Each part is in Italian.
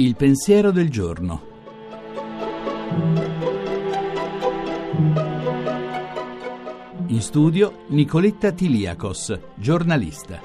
Il pensiero del giorno. In studio Nicoletta Tiliakos, giornalista.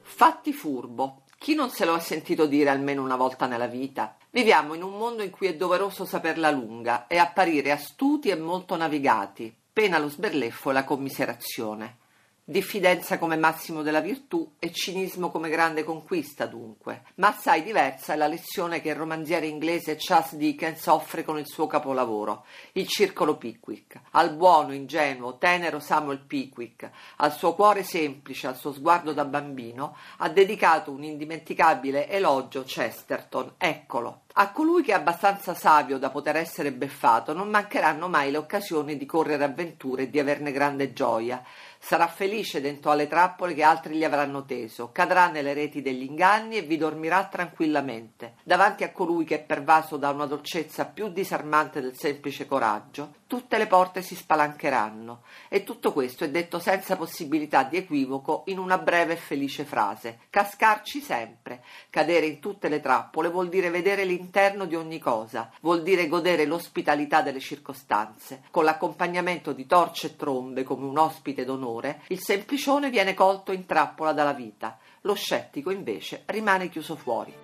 Fatti furbo. Chi non se lo ha sentito dire almeno una volta nella vita? Viviamo in un mondo in cui è doveroso saperla lunga e apparire astuti e molto navigati, pena lo sberleffo e la commiserazione. Diffidenza come massimo della virtù e cinismo come grande conquista, dunque. Ma assai diversa è la lezione che il romanziere inglese Charles Dickens offre con il suo capolavoro, Il Circolo Pickwick. Al buono, ingenuo, tenero Samuel Pickwick, al suo cuore semplice, al suo sguardo da bambino, ha dedicato un indimenticabile elogio Chesterton. Eccolo. A colui che è abbastanza savio da poter essere beffato non mancheranno mai le occasioni di correre avventure e di averne grande gioia. Sarà felice dentro alle trappole che altri gli avranno teso, cadrà nelle reti degli inganni e vi dormirà tranquillamente. Davanti a colui che è pervaso da una dolcezza più disarmante del semplice coraggio, tutte le porte si spalancheranno. E tutto questo è detto senza possibilità di equivoco in una breve e felice frase. Cascarci sempre. Cadere in tutte le trappole vuol dire vedere l'interno di ogni cosa, vuol dire godere l'ospitalità delle circostanze. Con l'accompagnamento di torce e trombe come un ospite d'onore il semplicione viene colto in trappola dalla vita, lo scettico invece rimane chiuso fuori.